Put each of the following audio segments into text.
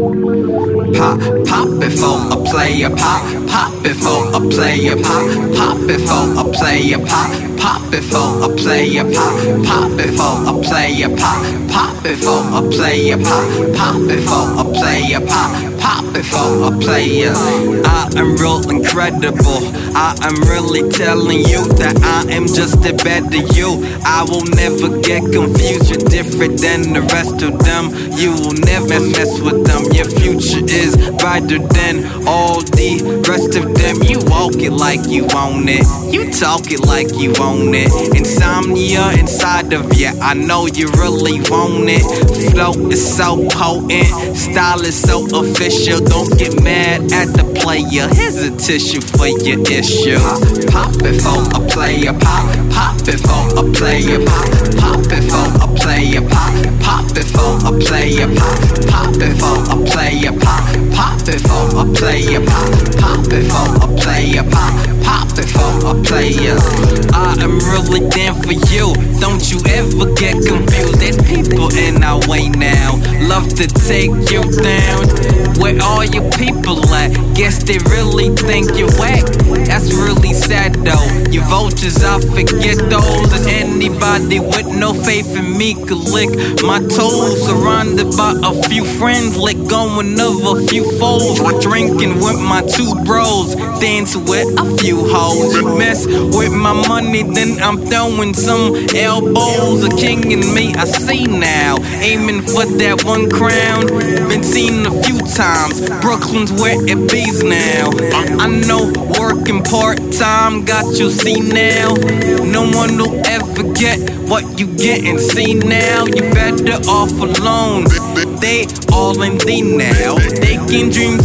Pop, pop before a player, pop, pop before a player, pop, pop before a player, pop, pop before a player, pop, pop before a player, pop, pop before a player, pop, pop before a player, pop pop before a player. I am real incredible. I am really telling you that I am just a better you. I will never get confused. You're different than the rest of them. You will never mess with them. Your future brighter than all the rest of them. You walk it like you own it. You talk it like you own it. Insomnia inside of you. I know you really want it. Flow is so potent. Style is so official. Don't get mad at the player. Here's a tissue for your issue. Pop, pop it for a player. Pop, pop it for a player. Pop, pop it for player. Pop, pop it for a player. Pop, pop it for a player. Pop, pop it for a player. Pop, pop it for a player. Pop, pop it for a player. I am really down for you. Don't you ever get confused. There's people in our way now. Love to take you down. Where all your people at? Guess they really think you're whack. That's really sad though. Vultures, I forget those. And anybody with no faith in me could lick my toes. Surrounded by a few friends, let going of a few foes. Drinking with my two bros, dance with a few hoes. Mess with my money, then I'm throwing some elbows. A king in me, I see now. Aiming for that one crown. Been seen a few times times. Brooklyn's where it bees now. I know working part time got you see now. No one will ever get what you get and see now. You better off alone. They all in thee now. They can as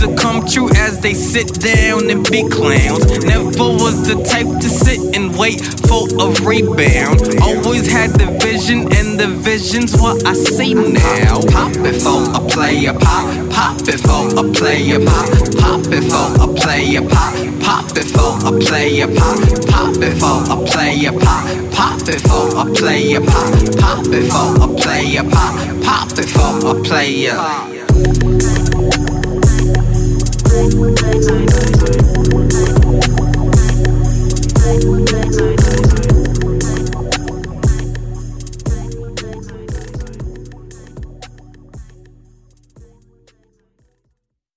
they sit down and be clowns. Never was the type to sit and wait for a rebound. Always had the vision and the vision's what I see now. Pop before a player, pop, pop before a player, pop, pop before a player, pop, pop before a player, pop, pop before a player, pop, pop before a player, pop, pop before a player, pop, pop before a player. Thank you.